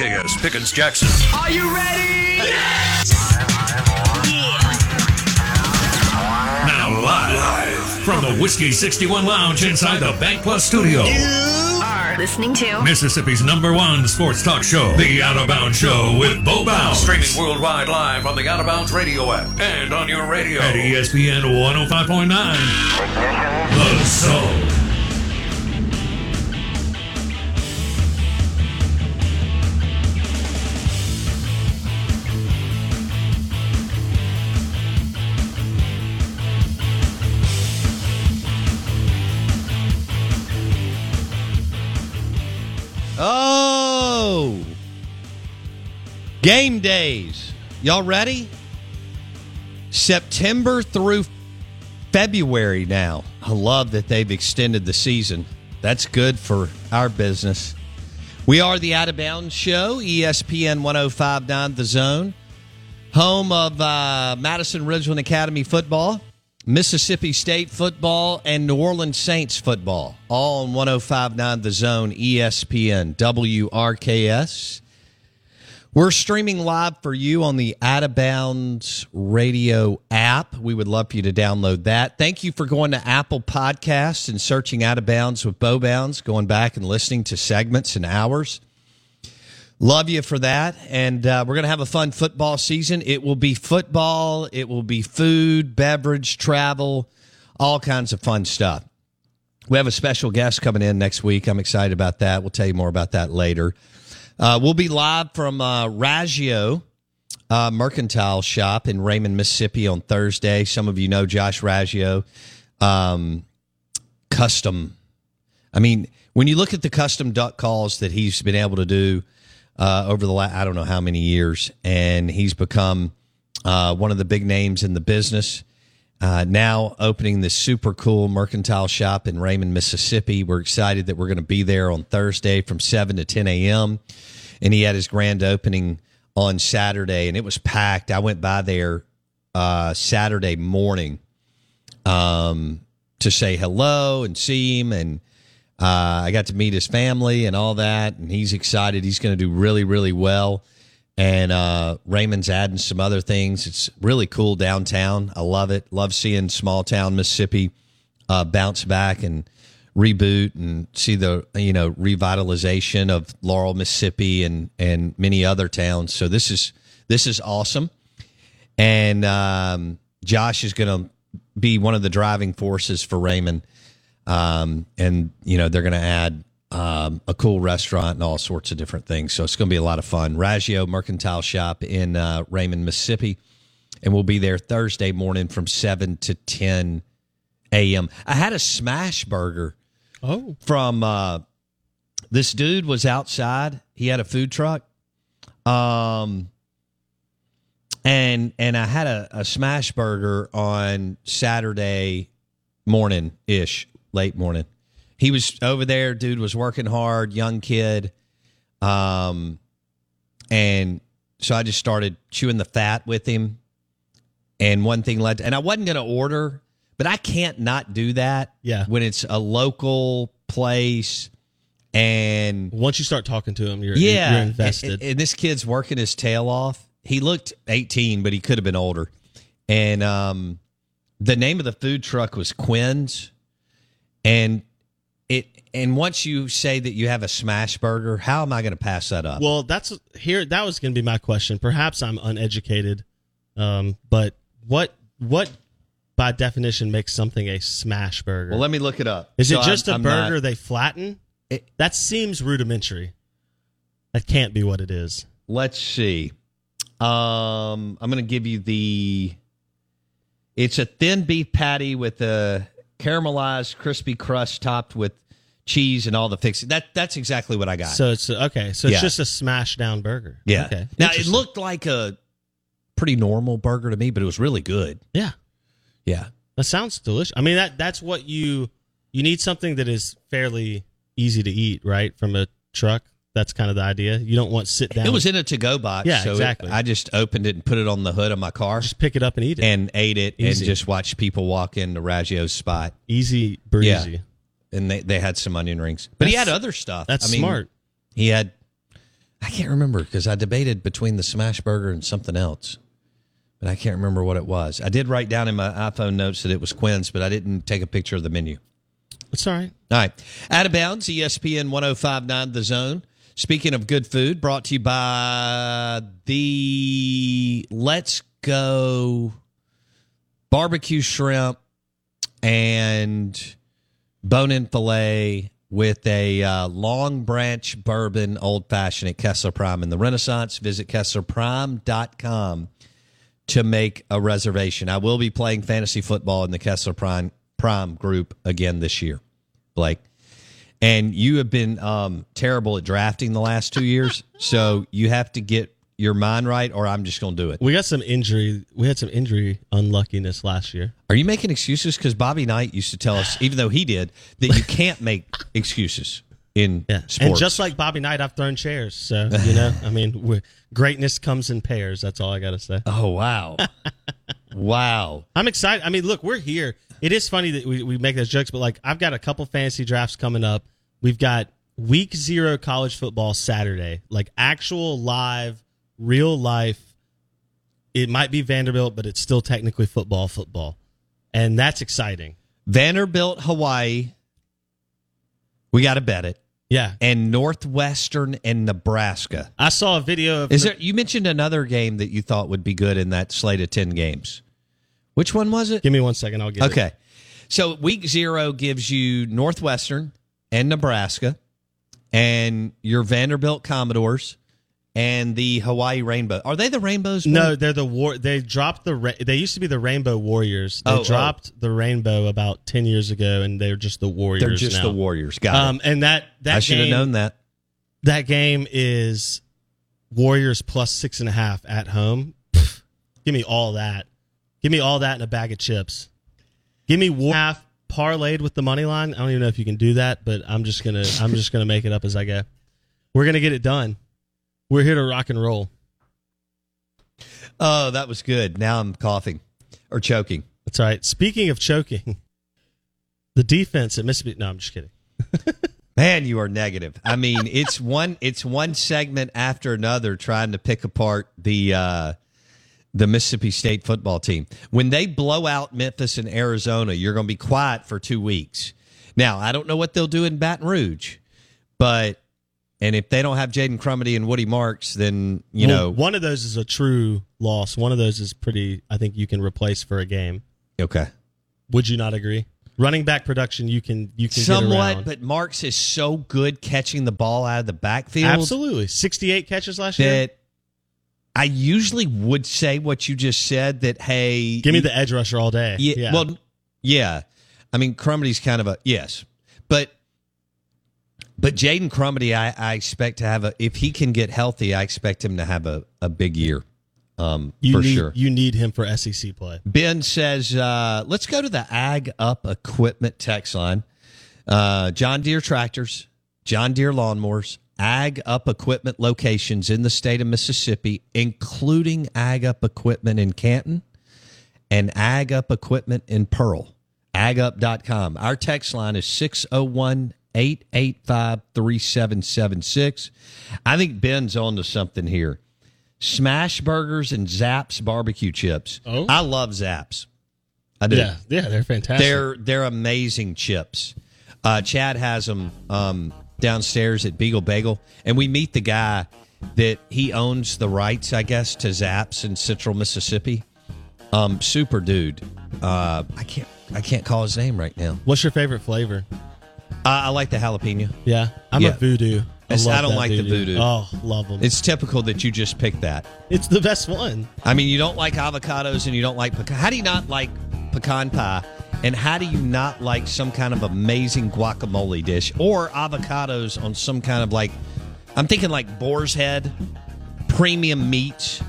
KS Pickens Jackson. Are you ready? Yes! Now live from the Whiskey 61 Lounge inside the Bank Plus studio. You Are listening to Mississippi's number one sports talk show, The Out of Bounds Show with Bo Bounds. Streaming worldwide live on the Out of Bounds radio app and on your radio at ESPN 105.9. The Zone. Game days. Y'all ready? September through February now. I love that they've extended the season. That's good for our business. We are the Out of Bounds Show, ESPN 1059 The Zone, home of uh, Madison Ridgeland Academy football, Mississippi State football, and New Orleans Saints football. All on 1059 The Zone, ESPN, WRKS. We're streaming live for you on the Out of Bounds radio app. We would love for you to download that. Thank you for going to Apple Podcasts and searching Out of Bounds with Bo Bounds, going back and listening to segments and hours. Love you for that. And uh, we're going to have a fun football season. It will be football, it will be food, beverage, travel, all kinds of fun stuff. We have a special guest coming in next week. I'm excited about that. We'll tell you more about that later. Uh, we'll be live from uh, Raggio uh, Mercantile Shop in Raymond, Mississippi on Thursday. Some of you know Josh Raggio. Um, custom. I mean, when you look at the custom duck calls that he's been able to do uh, over the last, I don't know how many years, and he's become uh, one of the big names in the business. Uh, now opening this super cool mercantile shop in Raymond, Mississippi. We're excited that we're going to be there on Thursday from 7 to 10 a.m. And he had his grand opening on Saturday, and it was packed. I went by there uh, Saturday morning um, to say hello and see him. And uh, I got to meet his family and all that. And he's excited. He's going to do really, really well. And uh, Raymond's adding some other things. It's really cool downtown. I love it. Love seeing small town Mississippi uh, bounce back and reboot and see the you know revitalization of Laurel, Mississippi, and and many other towns. So this is this is awesome. And um, Josh is going to be one of the driving forces for Raymond. Um, and you know they're going to add um, a cool restaurant and all sorts of different things. So it's going to be a lot of fun. Raggio Mercantile Shop in uh, Raymond, Mississippi, and we'll be there Thursday morning from seven to ten a.m. I had a smash burger. Oh, from uh, this dude was outside. He had a food truck. Um, and and I had a, a smash burger on Saturday morning ish, late morning. He was over there. Dude was working hard, young kid. Um, and so I just started chewing the fat with him and one thing led to, and I wasn't going to order, but I can't not do that. Yeah. when it's a local place, and Once you start talking to him, you're yeah, you're invested. And, and this kid's working his tail off. He looked 18, but he could have been older. And um, the name of the food truck was Quinn's, and. And once you say that you have a smash burger, how am I going to pass that up? Well, that's here. That was going to be my question. Perhaps I'm uneducated, um, but what what by definition makes something a smash burger? Well, let me look it up. Is So it just I'm- a I'm burger not- they flatten? that seems rudimentary. That can't be what it is. Let's see. Um, I'm going to give you the. It's a thin beef patty with a caramelized crispy crust topped with cheese and all the fixing. That that's exactly what I got. So it's okay. So it's Yeah. just a smash down burger. yeah. Okay. Now it looked like a pretty normal burger to me, but it was really good. Yeah. Yeah. That sounds delicious. I mean that that's what you you need something that is fairly easy to eat, right? From a truck. That's kind of the idea. You don't want sit down. It was in a to-go box. Yeah, so it- exactly. I just opened it and put it on the hood of my car. Just pick it up and eat it. and ate it Easy. and just watched people walk into Raggio's spot. Easy breezy. Yeah. And they, they had some onion rings. But he had other stuff. that's I mean, smart. He had I can't remember because I debated between the smash burger and something else. But I can't remember what it was. I did write down in my iPhone notes that it was Quinn's, but I didn't take a picture of the menu. It's all right. All right. Out of bounds, ESPN 1059 The Zone. Speaking of good food, brought to you by the Let's Go barbecue shrimp and bone in filet with a uh, long branch bourbon old fashioned at Kessler Prime in the Renaissance. Visit KesslerPrime.com to make a reservation. I will be playing fantasy football in the Kessler Prime, Prime group again this year, Blake. And you have been um, terrible at drafting the last two years. So you have to get your mind right, or I'm just going to do it. We got some injury. We had some injury unluckiness last year. Are you making excuses? Because Bobby Knight used to tell us, even though he did, that you can't make excuses in sports. And just like Bobby Knight, I've thrown chairs. So you know, I mean, greatness comes in pairs. That's all I got to say. oh wow, wow. I'm excited. I mean, look, we're here. It is funny that we, we make those jokes, but like, I've got a couple fantasy drafts coming up. We've got week zero college football Saturday, like actual live, real life. It might be Vanderbilt, but it's still technically football, football. And that's exciting. Vanderbilt, Hawaii. We got to bet it. Yeah. And Northwestern and Nebraska. I saw a video of Is there? You mentioned another game that you thought would be good in that slate of ten games. Which one was it? Give me one second. I'll get it. Okay. So week zero gives you Northwestern and Nebraska, and your Vanderbilt Commodores and the Hawaii Rainbow. Are they the Rainbows? No, they're the war. They dropped the. Ra- they used to be the Rainbow Warriors. They Oh, oh. dropped the Rainbow about ten years ago, and they're just the Warriors. They're just now. the Warriors. Got um, it. And that that I should have known that. That game is Warriors plus six and a half at home. Pff, give me all that. Give me all that in a bag of chips. Give me war half parlayed with the money line. I don't even know if you can do that, but I'm just gonna I'm just gonna make it up as I go. We're gonna get it done. We're here to rock and roll. Oh, that was good. Now I'm coughing or choking. That's all right. Speaking of choking, the defense at Mississippi. No, I'm just kidding. Man, you are negative. I mean, it's one it's one segment after another trying to pick apart the uh the Mississippi State football team. When they blow out Memphis and Arizona, you're going to be quiet for 2 weeks. Now, I don't know what they'll do in Baton Rouge, but and if they don't have Jaden Crumedy and Woody Marks, then you Well, know one of those is a true loss. One of those is pretty. I think you can replace for a game. Okay. Would you not agree? Running back production, you can you can somewhat, but Marks is so good catching the ball out of the backfield. Absolutely, sixty-eight catches last year. I usually would say what you just said that hey Give me the edge rusher all day. yeah, Yeah. well yeah I mean Crumedy's kind of a yes but but Jaden Crumedy I, I expect to have a if he can get healthy I expect him to have a, a big year um you for need, sure You need him for SEC play. Ben says, uh, let's go to the Ag Up Equipment text line. Uh, John Deere tractors, John Deere lawnmowers, Ag Up Equipment locations in the state of Mississippi, including Ag Up Equipment in Canton, and Ag Up Equipment in Pearl. AgUp.com. Our text line is 601 885 3776. I think Ben's on to something here. Smash burgers and Zapp's barbecue chips. Oh. I love Zapp's. I do. Yeah, yeah, they're fantastic. They're they're amazing chips. Uh, Chad has them um, downstairs at Beagle Bagel, and we meet the guy that he owns the rights, I guess, to Zapp's in Central Mississippi. Um, super dude. Uh, I can't I can't call his name right now. What's your favorite flavor? I, I like the jalapeno. Yeah, I'm Yeah. a voodoo. I, It's- love I don't that like the voodoo. Oh, love them. It's typical that you just pick that. It's the best one. I mean, you don't like avocados and you don't like pecan. How do you not like pecan pie? And how do you not like some kind of amazing guacamole dish or avocados on some kind of like, I'm thinking like boar's head, premium meats,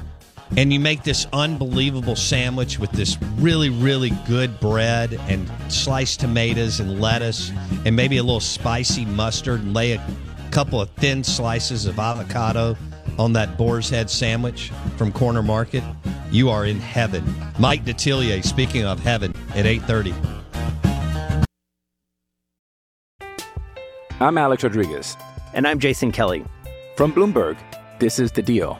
and you make this unbelievable sandwich with this really, really good bread and sliced tomatoes and lettuce and maybe a little spicy mustard and lay a couple of thin slices of avocado on that boar's head sandwich from Corner Market, you are in heaven. Mike Detillier, speaking of heaven, at 830. I'm Alex Rodriguez. And I'm Jason Kelly. From Bloomberg, this is The Deal.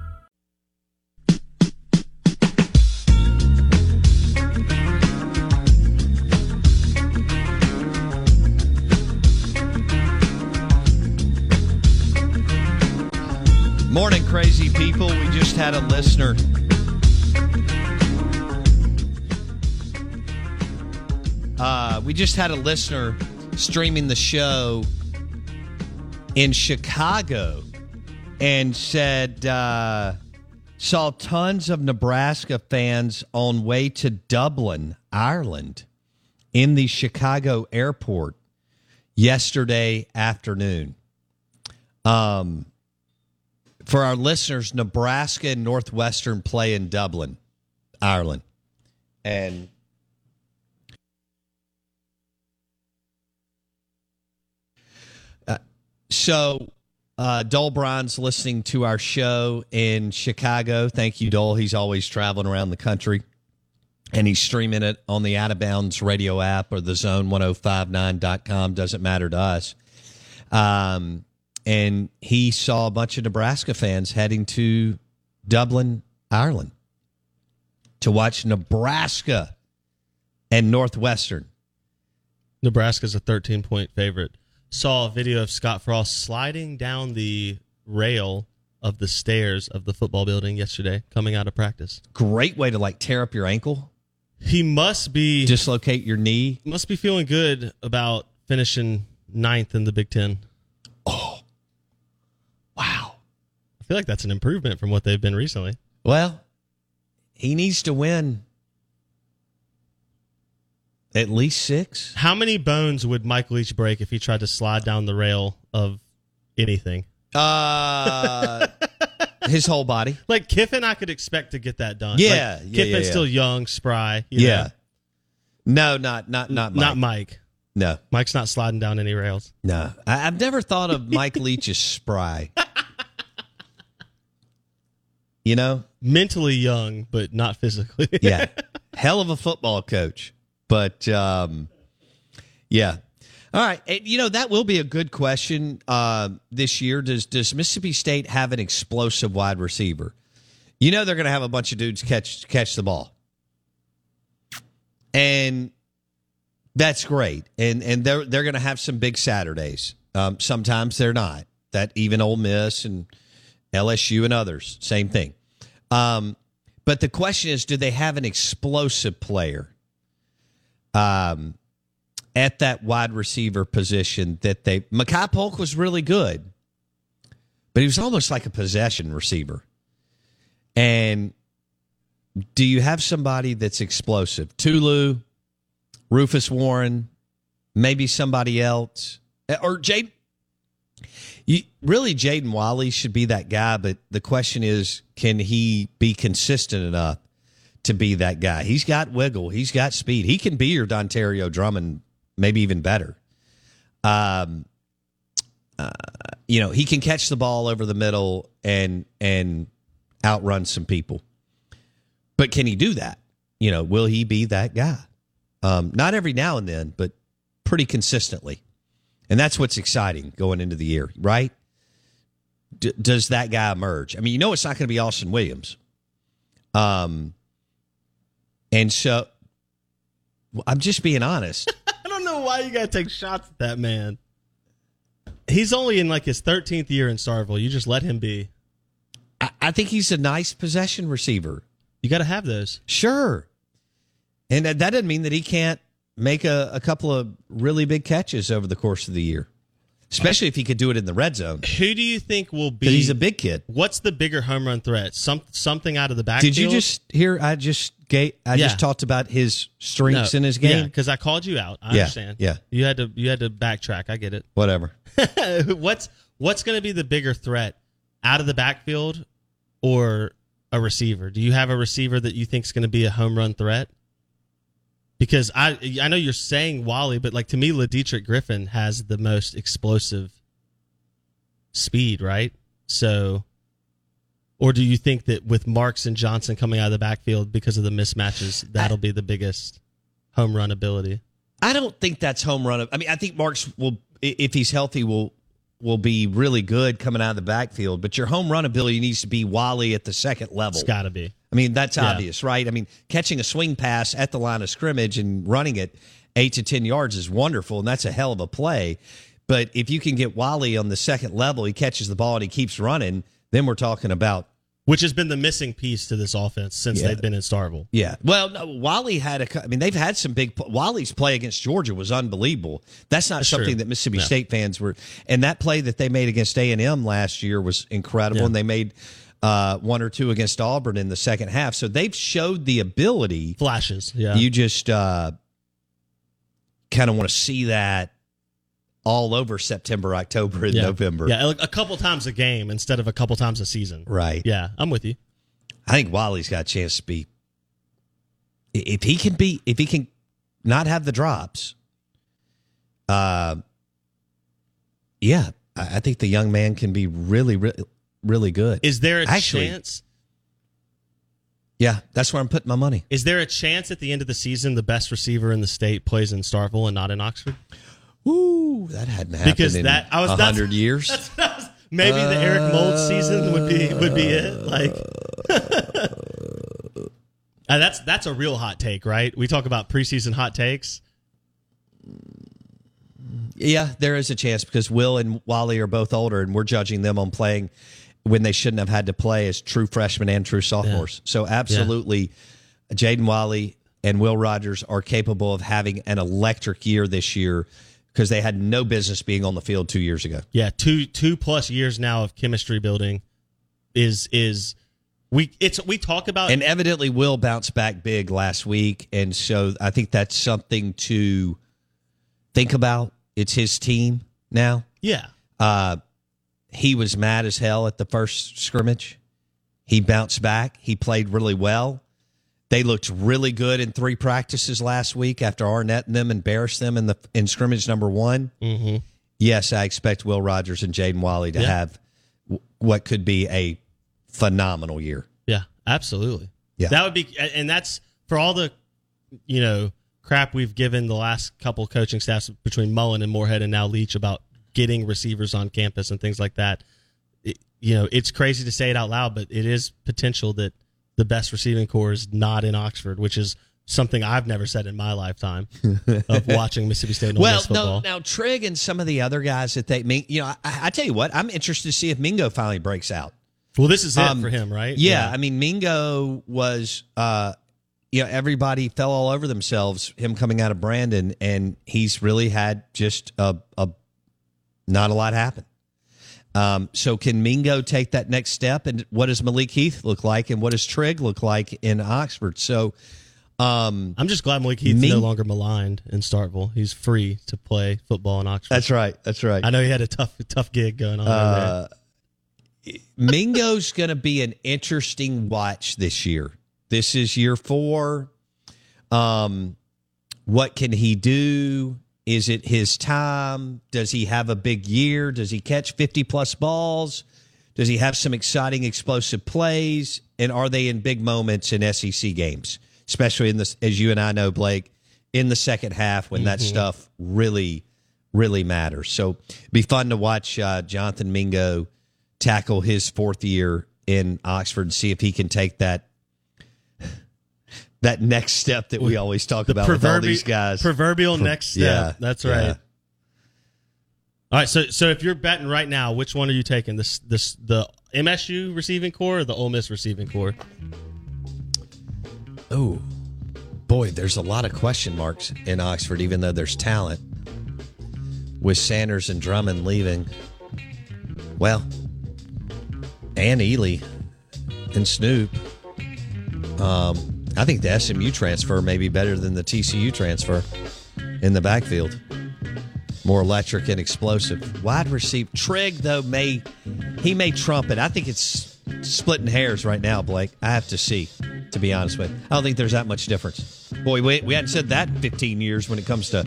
Morning, crazy people. We just had a listener. Uh, we just had a listener streaming the show in Chicago and said uh, saw tons of Nebraska fans on way to Dublin, Ireland, in the Chicago airport yesterday afternoon. Um, for our listeners, Nebraska and Northwestern play in Dublin, Ireland. And uh, so uh, Dole Bryan's listening to our show in Chicago. Thank you, Dole. He's always traveling around the country. And he's streaming it on the Out of Bounds radio app or the zone1059.com. Doesn't matter to us. Um, and he saw a bunch of Nebraska fans heading to Dublin, Ireland to watch Nebraska and Northwestern. Nebraska's a 13 point favorite. Saw a video of Scott Frost sliding down the rail of the stairs of the football building yesterday coming out of practice. Great way to like tear up your ankle, He must be dislocate your knee. must be feeling good about finishing ninth in the Big Ten. Wow. I feel like that's an improvement from what they've been recently. Well, he needs to win at least six. How many bones would Mike Leach break if he tried to slide down the rail of anything? Uh, his whole body. Like Kiffin, I could expect to get that done. Yeah, Like, yeah, Kiffin's yeah, yeah. still young, spry. you Yeah. know. No, not not not Mike. not Mike. No, Mike's not sliding down any rails. no. I, I've never thought of Mike Leach as spry. You know, Mentally young, but not physically. yeah, hell of a football coach. But um, yeah, all right. And, you know that will be a good question uh, this year. Does does Mississippi State have an explosive wide receiver? You know they're going to have a bunch of dudes catch catch the ball, and That's great, and and they're they're going to have some big Saturdays. Um, sometimes they're not. That even Ole Miss and LSU and others, same thing. Um, but the question is, do they have an explosive player um, at that wide receiver position that they? Makai Polk was really good, but he was almost like a possession receiver. And do you have somebody that's explosive? Tulu, Rufus Warren, maybe somebody else, or Jade. You, really, Jaden Walley should be that guy, but the question is, can he be consistent enough to be that guy? He's got wiggle, he's got speed, he can be your Dontario Drummond, maybe even better. Um, uh, you know, he can catch the ball over the middle and and outrun some people. But can he do that? You know, will he be that guy? Um, not every now and then, but pretty consistently. And that's what's exciting going into the year, right? D- does that guy emerge? I mean, you know, it's not going to be Austin Williams. Um, and so I'm just being honest. I don't know why you got to take shots at that man. He's only in like his 13th year in Starkville. You just let him be. I, I think he's a nice possession receiver. You got to have those. Sure. And that, that doesn't mean that he can't make a, a couple of really big catches over the course of the year, especially if he could do it in the red zone. Who do you think will be? He's a big kid. What's the bigger home run threat? Some something out of the backfield. Did you just hear? I just gave, I Yeah. just talked about his strengths in his game. because I called you out. I Yeah, understand. yeah. you had to you had to backtrack. I get it. Whatever. what's what's going to be the bigger threat out of the backfield or a receiver? Do you have a receiver that you think is going to be a home run threat? Because I I know you're saying Walley, but like to me, Lideatrick Griffin has the most explosive speed, right? So, or do you think that with Marks and Johnson coming out of the backfield because of the mismatches, that'll be the biggest home run ability? I don't think that's home run. I mean, I think Marks will, if he's healthy, will will be really good coming out of the backfield. But your home run ability needs to be Walley at the second level. It's got to be. I mean, that's Yeah. obvious, right? I mean, catching a swing pass at the line of scrimmage and running it eight to 10 yards is wonderful, and that's a hell of a play. But if you can get Walley on the second level, he catches the ball and he keeps running, then we're talking about. Which has been the missing piece to this offense since Yeah. they've been in Starkville. Yeah. Well, no, Walley had a. I mean, they've had some big. Walley's play against Georgia was unbelievable. That's not That's something true. that Mississippi No. State fans were. And that play that they made against A and M last year was incredible. Yeah. And they made uh, one or two against Auburn in the second half. So they've showed the ability. Flashes. Yeah. You just uh, kind of want to see that all over September, October, and yeah. November. Yeah, like a couple times a game instead of a couple times a season. Right. Yeah, I'm with you. I think Walley's got a chance to be. If he can be, if he can not have the drops, uh, yeah, I I think the young man can be really, really, really good. Is there a Actually, chance? Yeah, that's where I'm putting my money. Is there a chance at the end of the season the best receiver in the state plays in Starkville and not in Oxford? Ooh, that hadn't happened Because in that I was a hundred years. That's what I was, maybe the Eric Moulds season would be would be it. Like Uh, that's that's a real hot take, right? We talk about preseason hot takes. Yeah, there is a chance because Will and Walley are both older, and we're judging them on playing when they shouldn't have had to play as true freshmen and true sophomores. So, absolutely, Jaden Walley and Will Rogers are capable of having an electric year this year because they had no business being on the field two years ago. Yeah, two two plus years now of chemistry building is is we it's we talk about And evidently, Will bounce back big last week, and so I think that's something to think about. It's his team now. yeah. Uh, he was mad as hell at the first scrimmage. He bounced back. He played really well. They looked really good in three practices last week after Arnett and them embarrassed them in the in scrimmage number one. Mm-hmm. Yes, I expect Will Rogers and Jaden Walley to Yeah. have w- what could be a phenomenal year. Yeah, absolutely. Yeah. That would be, and that's for all the, you know, crap we've given the last couple coaching staffs between Mullen and Moorhead and now Leach about getting receivers on campus and things like that. It, you know, it's crazy to say it out loud, but it is potential that the best receiving core is not in Oxford, which is something I've never said in my lifetime of watching Mississippi State and Ole well, Miss football. no, now Trigg and some of the other guys that they mean, you know, I, I tell you what, I'm interested to see if Mingo finally breaks out. Well, this is it Um, for him, right? Yeah, I mean, Mingo was, uh, you know, everybody fell all over themselves. Him coming out of Brandon, and he's really had just a, a not a lot happen. Um, so can Mingo take that next step? And what does Malik Heath look like? And what does Trigg look like in Oxford? So, um, I'm just glad Malik Heath's Min- no longer maligned in Starkville. He's free to play football in Oxford. That's right. That's right. I know he had a tough, tough gig going on. Uh, Mingo's going to be an interesting watch this year. This is year four. Um, what can he do? Is it his time? Does he have a big year? Does he catch 50 plus balls? Does he have some exciting, explosive plays? And are they in big moments in SEC games, especially in this, as you and I know, Blake, in the second half when that Mhm. stuff really, really matters. So it'd be fun to watch uh, Jonathan Mingo tackle his fourth year in Oxford and see if he can take that that next step that we always talk about with all these guys. Proverbial Pro- next step. Yeah, That's yeah. right. All right, so so if you're betting right now, which one are you taking? This this the MSU receiving core or the Ole Miss receiving core? Oh, boy, there's a lot of question marks in Oxford, even though there's talent. With Sanders and Drummond leaving, well, and Ealy and Snoop. Um, I think the SMU transfer may be better than the TCU transfer in the backfield. More electric and explosive. Wide receiver Trigg though may he may trump it. I think it's splitting hairs right now, Blake. I have to see, to be honest with you. I don't think there's that much difference. Boy, we, we hadn't said that in 15 years when it comes to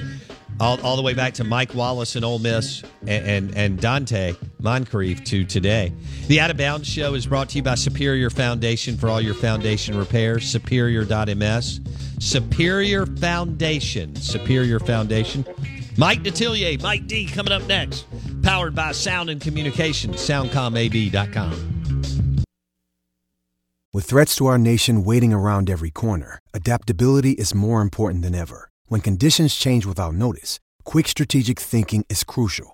all, all the way back to Mike Wallace and Ole Miss and, and, and Donte Moncrief to today. The Out of Bounds show is brought to you by Superior Foundation for all your foundation repairs, superior.ms. Superior Foundation. Superior Foundation. Mike Detillier, Mike D coming up next. Powered by Sound and Communications, soundcomav.com. With threats to our nation waiting around every corner, adaptability is more important than ever. When conditions change without notice, quick strategic thinking is crucial.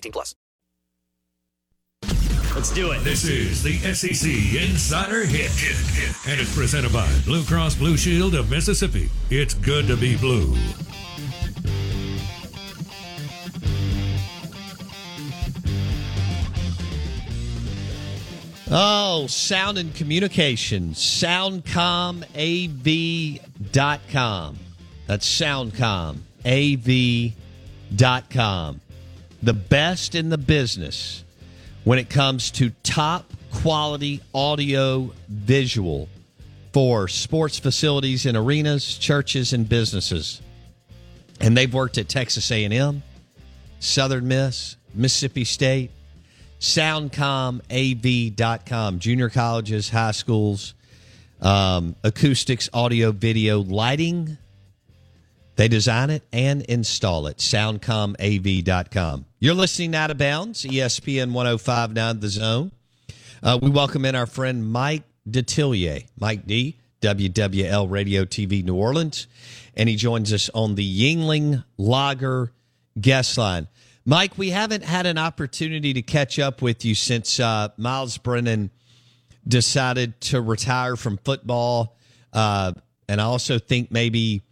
18 plus. Let's do it. This is the SEC Insider Hit. And it's presented by Blue Cross Blue Shield of Mississippi. It's good to be blue. Oh, sound and communication. SoundcomAV.com. That's SoundcomAV.com. The best in the business when it comes to top quality audio visual for sports facilities and arenas, churches, and businesses. And they've worked at Texas A&M, Southern Miss, Mississippi State, soundcomav.com junior colleges high schools um, acoustics audio video lighting they design it and install it. Soundcomav.com you're listening out of bounds espn 1059 the zone. Uh, we welcome in our friend Mike Detillier, Mike D, WWL Radio TV New Orleans, and he joins us on the Yuengling Lager guest line. Mike, we haven't had an opportunity to catch up with you since uh, Myles Brennan decided to retire from football. Uh, and I also think maybe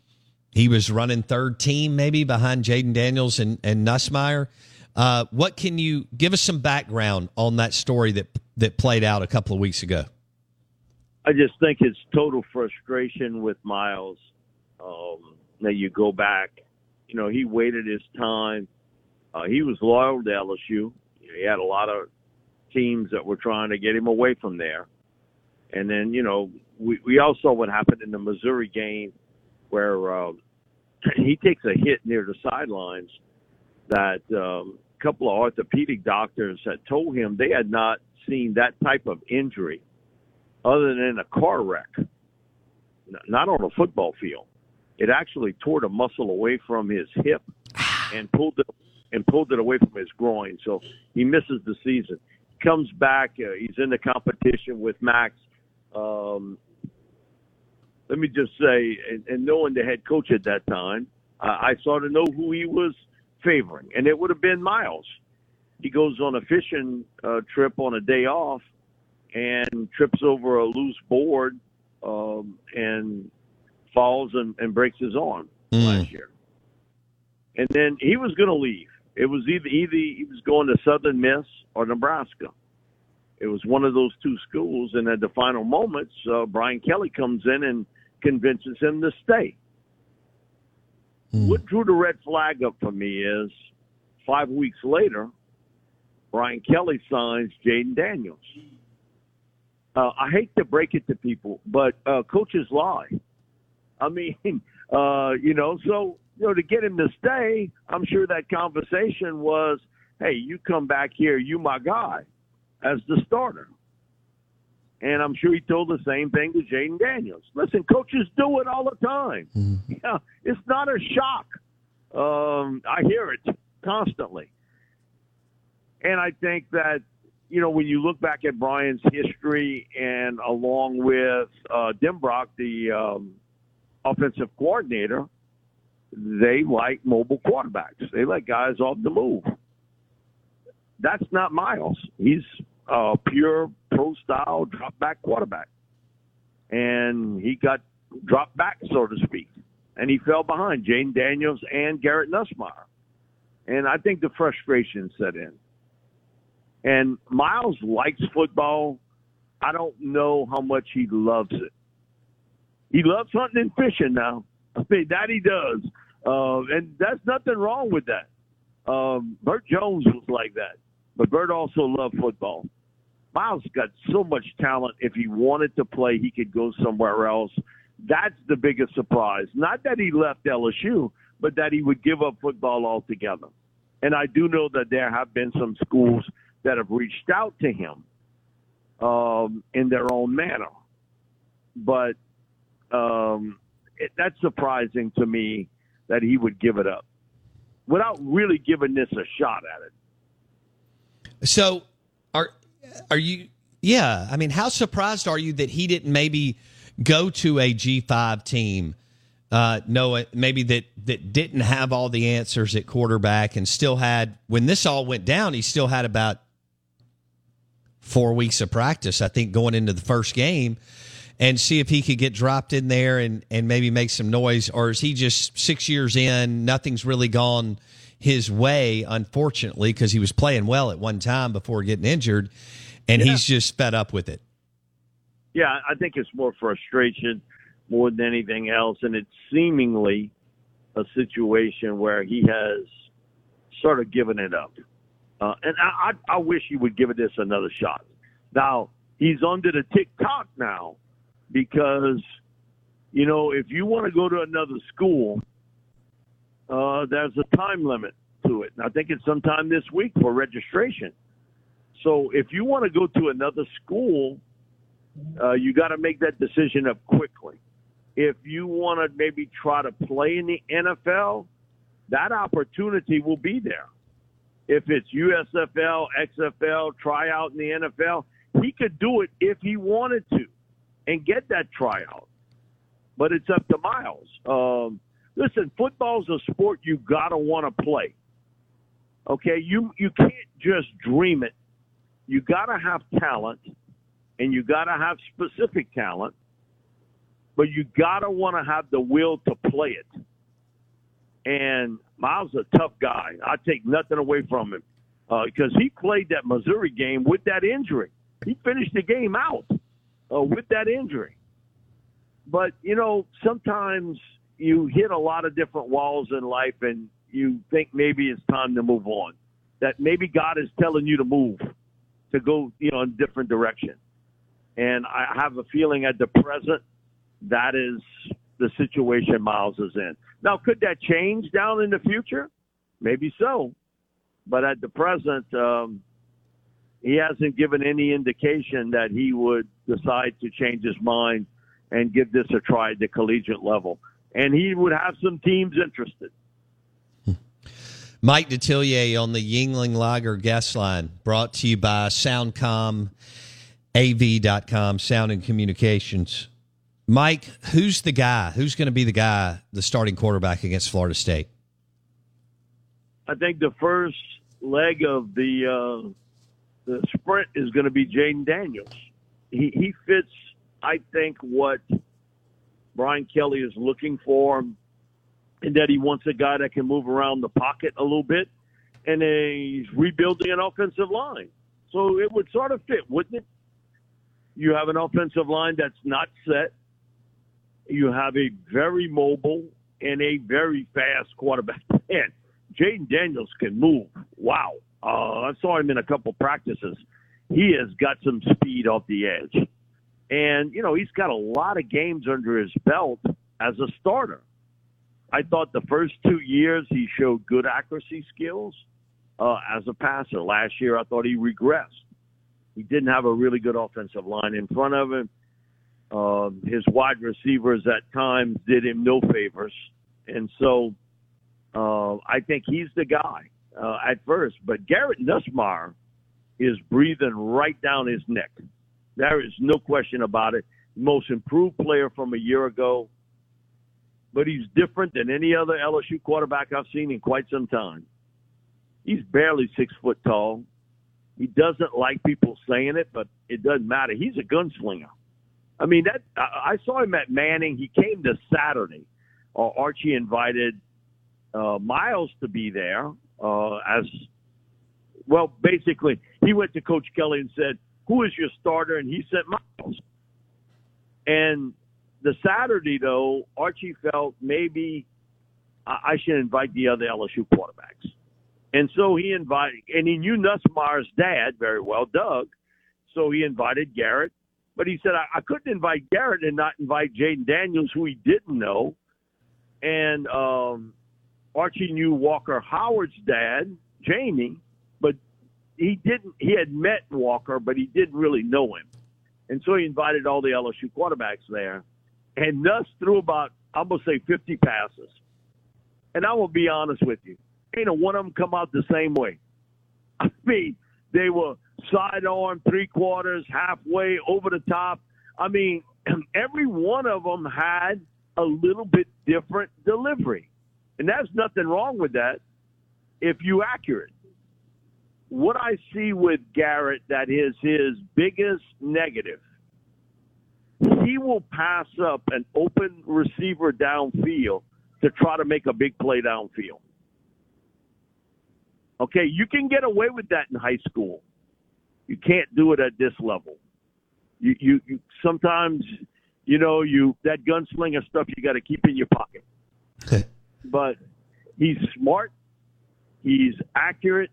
he was running third team, maybe behind Jayden Daniels and, and Nussmeier. Uh, what can you give us some background on that story that that played out a couple of weeks ago? I just think it's total frustration with Myles. Um, that you go back, you know, he waited his time. Uh, he was loyal to LSU. He had a lot of teams that were trying to get him away from there. And then, you know, we, we all saw what happened in the Missouri game where uh, he takes a hit near the sidelines that um, a couple of orthopedic doctors had told him they had not seen that type of injury other than a car wreck, not on a football field. It actually tore the muscle away from his hip and pulled it and pulled it away from his groin. So he misses the season. Comes back. Uh, he's in the competition with Max. Um, let me just say, and, and knowing the head coach at that time, uh, I sort of know who he was favoring, and it would have been Myles. He goes on a fishing uh, trip on a day off and trips over a loose board um, and falls and, and breaks his arm mm. last year. And then he was going to leave. It was either either he was going to Southern Miss or Nebraska. It was one of those two schools, and at the final moments, uh, Brian Kelly comes in and convinces him to stay. Mm. What drew the red flag up for me is five weeks later, Brian Kelly signs Jayden Daniels. Uh, I hate to break it to people, but uh, coaches lie. I mean, uh, you know, so you know to get him to stay, I'm sure that conversation was, "Hey, you come back here, you my guy, as the starter." And I'm sure he told the same thing to Jayden Daniels. Listen, coaches do it all the time. Yeah, it's not a shock. Um, I hear it constantly. And I think that, you know, when you look back at Brian's history and along with uh, Denbrock, the um, offensive coordinator, they like mobile quarterbacks. They like guys off the move. That's not Myles. He's a pure pro style drop back quarterback. And he got dropped back, so to speak. And he fell behind Jayden Daniels and Garrett Nussmeier. And I think the frustration set in. And Myles likes football. I don't know how much he loves it. He loves hunting and fishing now. I mean, that he does. Uh, and that's nothing wrong with that. Um, Bert Jones was like that. But Bert also loved football. Myles got so much talent. If he wanted to play, he could go somewhere else. That's the biggest surprise. Not that he left LSU, but that he would give up football altogether. And I do know that there have been some schools that have reached out to him um, in their own manner. But um, it, that's surprising to me that he would give it up without really giving this a shot at it. So, are are you? Yeah, I mean, how surprised are you that he didn't maybe go to a G five team? Uh, no, maybe that that didn't have all the answers at quarterback and still had when this all went down, he still had about four weeks of practice. I think going into the first game and see if he could get dropped in there and and maybe make some noise, or is he just six years in? Nothing's really gone his way, unfortunately, because he was playing well at one time before getting injured, and Yeah. he's just fed up with it. Yeah, I think it's more frustration more than anything else, and it's seemingly a situation where he has sort of given it up. Uh, and I, I, I wish he would give it this another shot. Now he's under the TikTok now because you know if you want to go to another school, uh, there's a time limit to it. And I think it's sometime this week for registration. So if you want to go to another school, uh, you got to make that decision up quickly. If you want to maybe try to play in the NFL, that opportunity will be there. If it's USFL, XFL, tryout in the NFL, he could do it if he wanted to and get that tryout. But it's up to Myles. Um, listen, football's a sport you gotta want to play. Okay, you you can't just dream it. You gotta have talent, and you gotta have specific talent, but you gotta want to have the will to play it. And Myles is a tough guy. I take nothing away from him because uh, he played that Missouri game with that injury. He finished the game out uh, with that injury. But you know, sometimes you hit a lot of different walls in life, and you think maybe it's time to move on. That maybe God is telling you to move, to go, you know, in different direction. And I have a feeling at the present that is the situation Myles is in. Now, could that change down in the future? Maybe so. But at the present, um, he hasn't given any indication that he would decide to change his mind and give this a try at the collegiate level. And he would have some teams interested. Mike Detillier on the Yuengling Lager guest line, brought to you by Soundcom, AV.com, Sound and Communications. Mike, who's the guy? Who's going to be the guy, the starting quarterback against Florida State? I think the first leg of the uh, the sprint is going to be Jayden Daniels. He he fits, I think, what Brian Kelly is looking for, and that he wants a guy that can move around the pocket a little bit, and he's rebuilding an offensive line. So it would sort of fit, wouldn't it? You have an offensive line that's not set. You have a very mobile and a very fast quarterback. And Jayden Daniels can move. Wow. Uh, I saw him in a couple practices. He has got some speed off the edge. And, you know, he's got a lot of games under his belt as a starter. I thought the first two years he showed good accuracy skills uh, as a passer. Last year, I thought he regressed. He didn't have a really good offensive line in front of him. Uh, his wide receivers at times did him no favors. And so uh, I think he's the guy uh, at first. But Garrett Nussmeier is breathing right down his neck. There is no question about it. Most improved player from a year ago. But he's different than any other LSU quarterback I've seen in quite some time. He's barely six foot tall. He doesn't like people saying it, but it doesn't matter. He's a gunslinger. I mean, that I, saw him at Manning. He came to Saturday. Uh, Archie invited uh, Myles to be there uh, as well. Basically, he went to Coach Kelly and said, "Who is your starter?" And he said Myles. And the Saturday though, Archie felt maybe I, should invite the other LSU quarterbacks. And so he invited, and he knew Nussmeier's dad very well, Doug. So he invited Garrett. But he said, I, I couldn't invite Garrett and not invite Jayden Daniels, who he didn't know. And um, Archie knew Walker Howard's dad, Jamie, he didn't. He had met Walker, but he didn't really know him. And so he invited all the LSU quarterbacks there. And Nuss threw about, I'm to say, 50 passes. And I will be honest with you, ain't a one of them come out the same way. I mean, they were sidearm, three quarters, halfway, over the top. I mean, every one of them had a little bit different delivery. And there's nothing wrong with that if you accurate. What I see with Garrett that is his biggest negative, he will pass up an open receiver downfield to try to make a big play downfield. Okay, you can get away with that in high school. You can't do it at this level. You, you, you sometimes, you know, you that gunslinger stuff you got to keep in your pocket. but he's smart. He's accurate.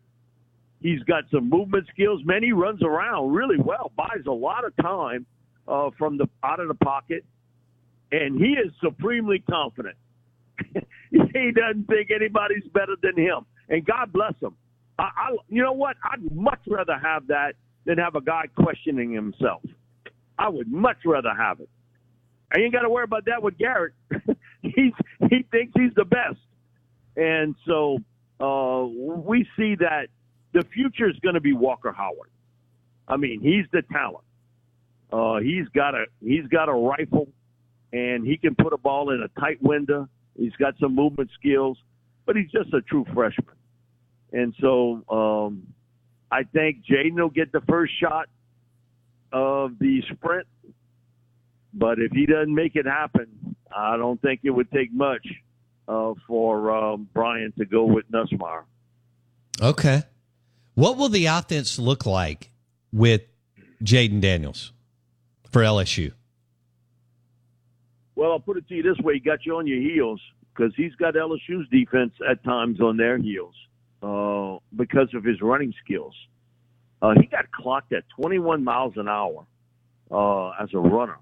He's got some movement skills. Man, he runs around really well. Buys a lot of time uh, from the out of the pocket, and he is supremely confident. he doesn't think anybody's better than him, and God bless him. I, I, you know what? I'd much rather have that than have a guy questioning himself. I would much rather have it. I ain't got to worry about that with Garrett. he's he thinks he's the best, and so uh, we see that the future is going to be Walker Howard. I mean, he's the talent. Uh, he's got a he's got a rifle, and he can put a ball in a tight window. He's got some movement skills, but he's just a true freshman. And so um, I think Jayden will get the first shot of the sprint. But if he doesn't make it happen, I don't think it would take much uh, for um, Brian to go with Nussmeier. Okay. What will the offense look like with Jayden Daniels for LSU? Well, I'll put it to you this way: he got you on your heels because he's got LSU's defense at times on their heels uh, because of his running skills. Uh, he got clocked at 21 miles an hour uh, as a runner.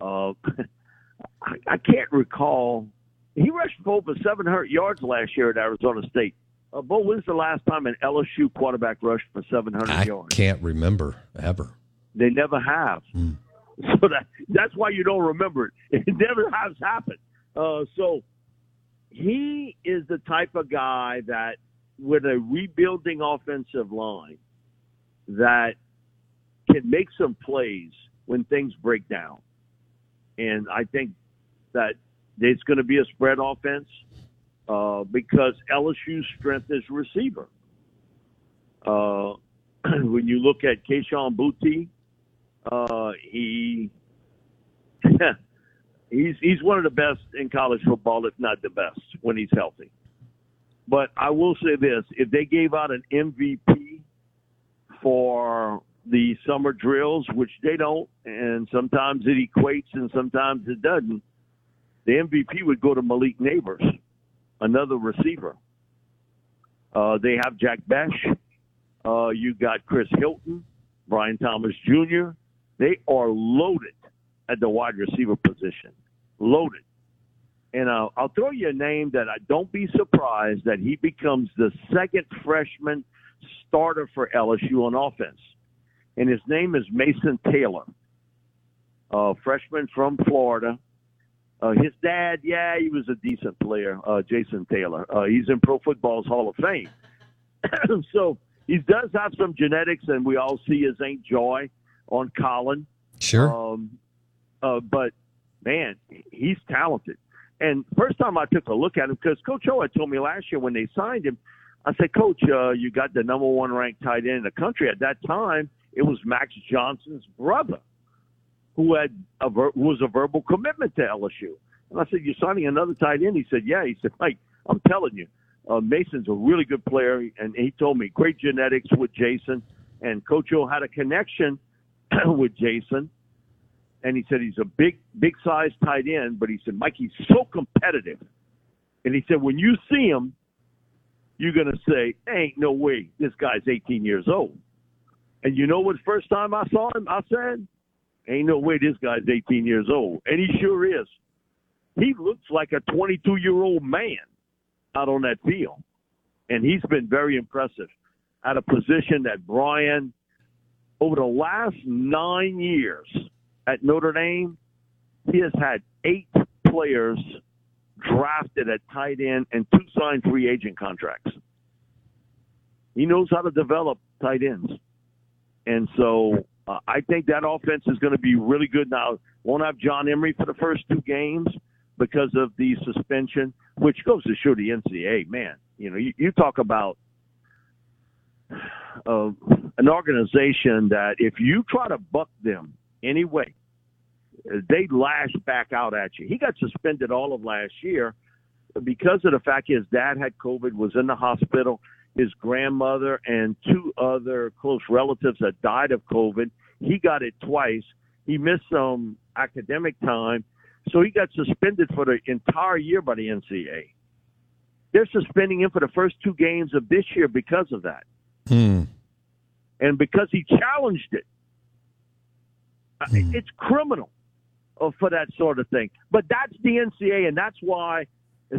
Uh, I, I can't recall. He rushed for over 700 yards last year at Arizona State. Uh, Bo, when's the last time an LSU quarterback rushed for 700 I yards? can't remember ever. They never have. So that that's why you don't remember it. It never has happened. Uh, so he is the type of guy that, with a rebuilding offensive line, that can make some plays when things break down. And I think that it's going to be a spread offense uh, because LSU's strength is receiver. Uh, when you look at Kayshon Boutte, uh, he he's he's one of the best in college football, if not the best, when he's healthy. But I will say this: if they gave out an MVP for the summer drills, which they don't, and sometimes it equates and sometimes it doesn't, the MVP would go to Malik Nabers, another receiver. Uh, they have Jack Bech. Uh, you got Chris Hilton, Brian Thomas Jr. They are loaded at the wide receiver position. Loaded. And uh, I'll throw you a name that I don't be surprised that he becomes the second freshman starter for LSU on offense. And his name is Mason Taylor, a freshman from Florida. Uh, his dad, yeah, he was a decent player, uh, Jason Taylor. Uh, he's in Pro Football's Hall of Fame. so he does have some genetics, and we all see his Ain't Joy on Colin. Sure. Um, uh, but man, he's talented. And first time I took a look at him, because Coach O had told me last year when they signed him, I said, Coach, uh, you got the number one ranked tight end in the country. At that time, it was Max Johnson's brother, who had a ver- who was a verbal commitment to LSU. And I said, "You're signing another tight end?" He said, "Yeah." He said, "Mike, I'm telling you, uh, Mason's a really good player." And he told me great genetics with Jason, and Coach O had a connection with Jason. And he said he's a big, big size tight end, but he said, Mike, he's so competitive. And he said, when you see him, you're going to say, ain't no way this guy's 18 years old. And you know what? First time I saw him, I said, ain't no way this guy's 18 years old. And he sure is. He looks like a 22 year old man out on that field. And he's been very impressive at a position that Brian, over the last nine years at Notre Dame, he has had eight players drafted at tight end and two signed free agent contracts. He knows how to develop tight ends. And so uh, I think that offense is going to be really good now. Won't have John Emery for the first two games because of the suspension, which goes to show the NCAA, man. You know, you, you talk about uh, an organization that if you try to buck them anyway, they lash back out at you. He got suspended all of last year because of the fact his dad had COVID, was in the hospital. His grandmother and two other close relatives that died of COVID. He got it twice. He missed some academic time, so he got suspended for the entire year by the NCAA. They're suspending him for the first two games of this year because of that, Hmm. and because he challenged it. Uh, It's criminal uh, for that sort of thing. But that's the NCAA, and that's why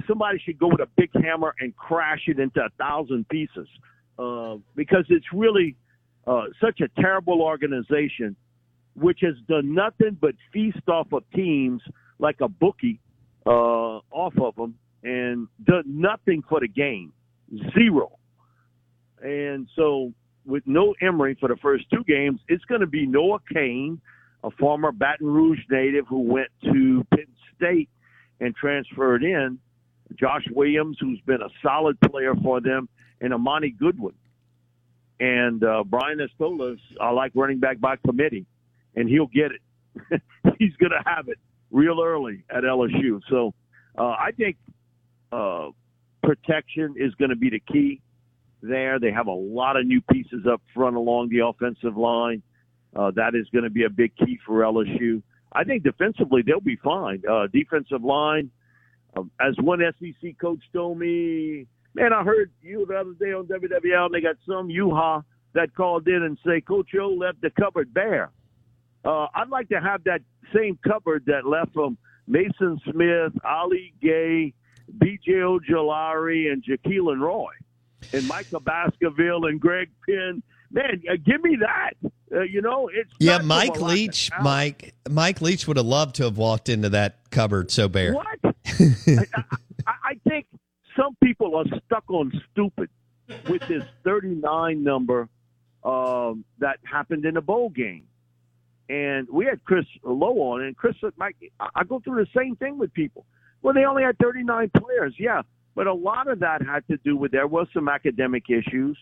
somebody should go with a big hammer and crash it into a thousand pieces uh, because it's really uh, such a terrible organization which has done nothing but feast off of teams like a bookie uh, off of them and done nothing for the game. Zero. And so with no Emery for the first two games, it's going to be Noah Cain, a former Baton Rouge native who went to Penn State and transferred in, Josh Williams, who's been a solid player for them, and Armoni Goodwin. And uh, Brian us I like running back by committee, and he'll get it. He's going to have it real early at LSU. So uh, I think uh, protection is going to be the key there. They have a lot of new pieces up front along the offensive line. Uh, that is going to be a big key for LSU. I think defensively they'll be fine. Uh, defensive line, um, as one SEC coach told me, man, I heard you the other day on WWL, and they got some Yuha that called in and say Coach O left the cupboard bare. Uh, I'd like to have that same cupboard that left from Maason Smith, Ali Gaye, B.J. Ojulari, and Jaquelin Roy, and Micah Baskerville and Greg Penn. Man, uh, give me that. Uh, you know, it's yeah. Mike from a lack of Leach. Mike Mike Leach would have loved to have walked into that cupboard so bare. What? I, I, I think some people are stuck on stupid with this 39 number um, that happened in a bowl game. And we had Chris Lowe on, and Chris said, Mike, I go through the same thing with people. Well, they only had 39 players, yeah. But a lot of that had to do with there was some academic issues.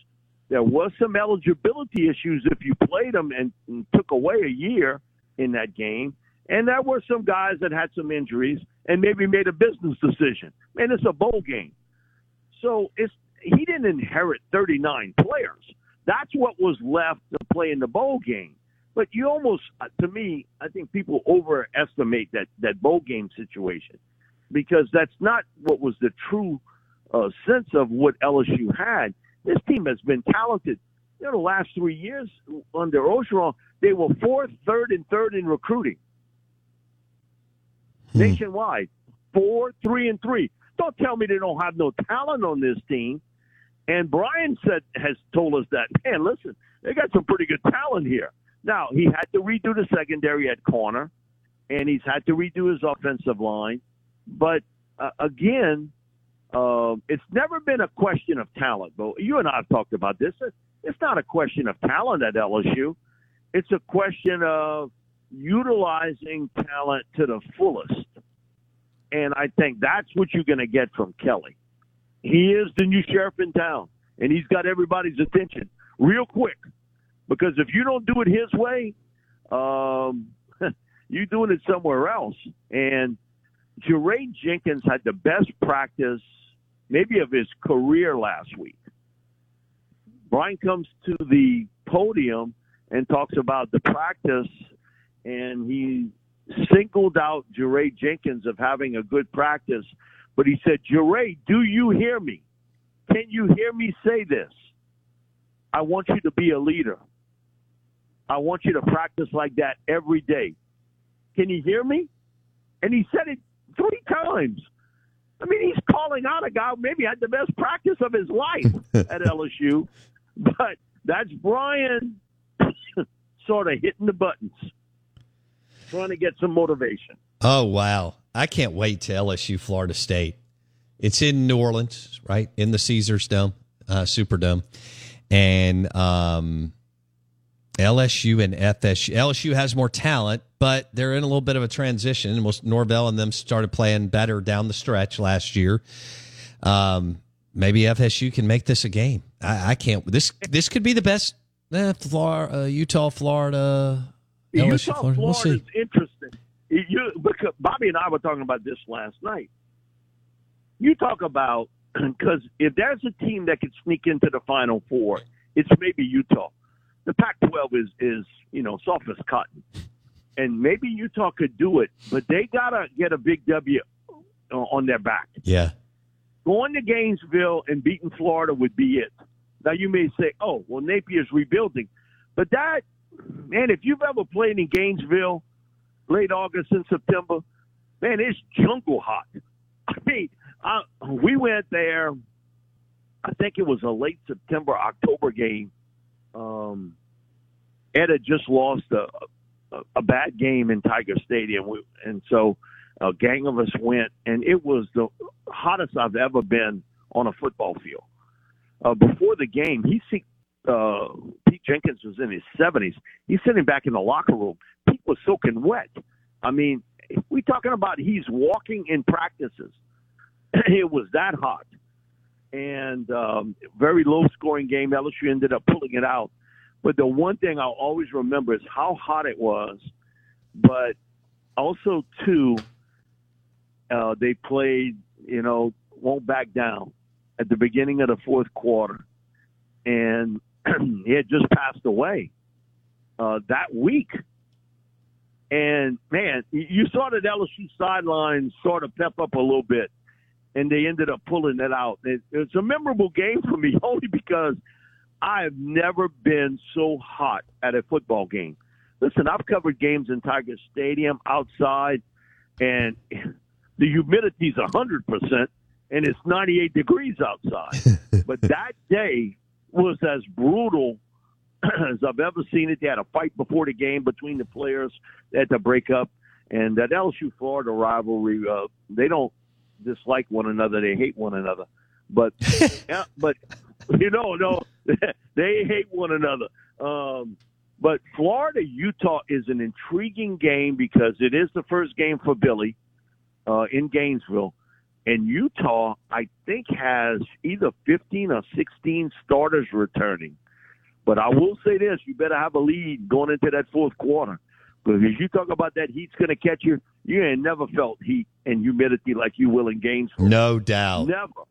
There was some eligibility issues if you played them and, and took away a year in that game. And there were some guys that had some injuries and maybe made a business decision. Man, it's a bowl game. So it's he didn't inherit 39 players. That's what was left to play in the bowl game. But you almost, uh, to me, I think people overestimate that that bowl game situation because that's not what was the true uh, sense of what LSU had. This team has been talented. You know, the last three years under Orgeron, they were fourth, third, and third in recruiting nationwide. Four, three, and three. Don't tell me they don't have no talent on this team. And Brian said has told us that. Man, listen, they got some pretty good talent here. Now he had to redo the secondary at corner, and he's had to redo his offensive line. But uh, again, uh, it's never been a question of talent. But you and I have talked about this. It's not a question of talent at LSU. It's a question of utilizing talent to the fullest. And I think that's what you're going to get from Kelly. He is the new sheriff in town, and he's got everybody's attention real quick. Because if you don't do it his way, um, you're doing it somewhere else. And Jaray Jenkins had the best practice, maybe of his career last week. Brian comes to the podium and talks about the practice, and he singled out Jaray Jenkins of having a good practice. But he said, Jaray, do you hear me? Can you hear me say this? I want you to be a leader. I want you to practice like that every day. Can you hear me? And he said it three times. I mean, he's calling out a guy who maybe had the best practice of his life at LSU, but that's Brian sort of hitting the buttons, trying to get some motivation. Oh wow! I can't wait to LSU Florida State. It's in New Orleans, right in the Caesars Dome, uh, Superdome, and um, LSU and FSU. LSU has more talent, but they're in a little bit of a transition. Norvell and them started playing better down the stretch last year. Um, maybe FSU can make this a game. I, I can't. This this could be the best. Eh, uh, Utah, Florida, Utah, Florida. We'll Florida see. is interesting. You, because Bobby and I were talking about this last night. You talk about because if there's a team that could sneak into the Final Four, it's maybe Utah. The Pac-12 is is you know soft as cotton, and maybe Utah could do it, but they gotta get a big W uh, on their back. Yeah. Going to Gainesville and beating Florida would be it. Now you may say, "Oh, well Napier's rebuilding," but that man, if you've ever played in Gainesville, late August and September, man, it's jungle hot. I mean, I, we went there. I think it was a late September October game. Um, Ed had just lost a, a, a bad game in Tiger Stadium, we, and so a gang of us went, and it was the hottest I've ever been on a football field. Uh, before the game, he se- uh, Jenkins was in his 70s. He's sitting back in the locker room. Pete was soaking wet. I mean, we talking about he's walking in practices. it was that hot, and um, very low scoring game. LSU ended up pulling it out. But the one thing I'll always remember is how hot it was, but also too, uh, they played. You know, won't back down at the beginning of the fourth quarter, and he had just passed away uh, that week. And man, you saw that LSU sideline sort of pep up a little bit, and they ended up pulling it out. It, it's a memorable game for me only because I have never been so hot at a football game. Listen, I've covered games in Tiger Stadium outside, and the humidity's a hundred percent, and it's ninety eight degrees outside. but that day was as brutal as I've ever seen it. They had a fight before the game between the players. They had to break up, and that LSU Florida rivalry. Uh, they don't dislike one another; they hate one another. But yeah, but you know, no, they hate one another. Um, but Florida Utah is an intriguing game because it is the first game for Billy uh, in Gainesville. And Utah, I think, has either 15 or 16 starters returning. But I will say this: you better have a lead going into that fourth quarter, because if you talk about that heat's going to catch you. You ain't never felt heat and humidity like you will in Gainesville. No doubt. Never.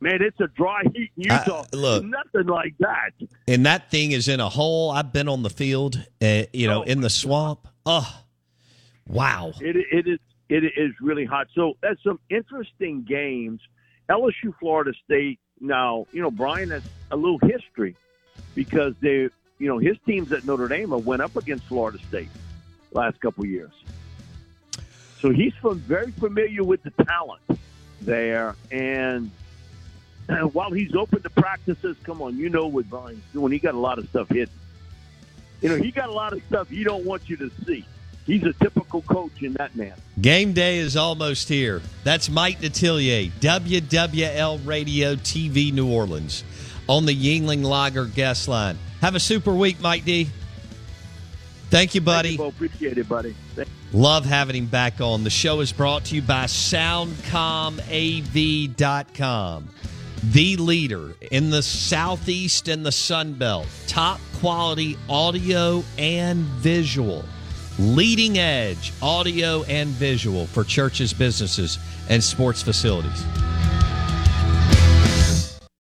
Man, it's a dry heat in Utah. I, look, nothing like that. And that thing is in a hole. I've been on the field, uh, you know, oh, in the swamp. Oh, wow! It, it is it is really hot. So that's some interesting games. LSU, Florida State. Now, you know, Brian has a little history because they, you know, his teams at Notre Dame went up against Florida State last couple years. So he's from, very familiar with the talent there, and while he's open to practices, come on, you know what Brian's doing. He got a lot of stuff hidden. You know, he got a lot of stuff he don't want you to see. He's a typical coach in that man. Game day is almost here. That's Mike Detillier, WWL Radio TV New Orleans, on the Yuengling Lager guest line. Have a super week, Mike D. Thank you, buddy. Thank you, Appreciate it, buddy. Love having him back on. The show is brought to you by SoundcomAV.com the leader in the Southeast and the Sun Belt. Top quality audio and visual. Leading edge audio and visual for churches, businesses, and sports facilities.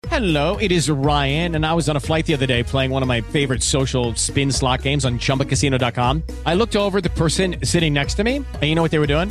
Hello, it is Ryan, and I was on a flight the other day playing one of my favorite social spin slot games on chumbacasino.com. I looked over the person sitting next to me, and you know what they were doing?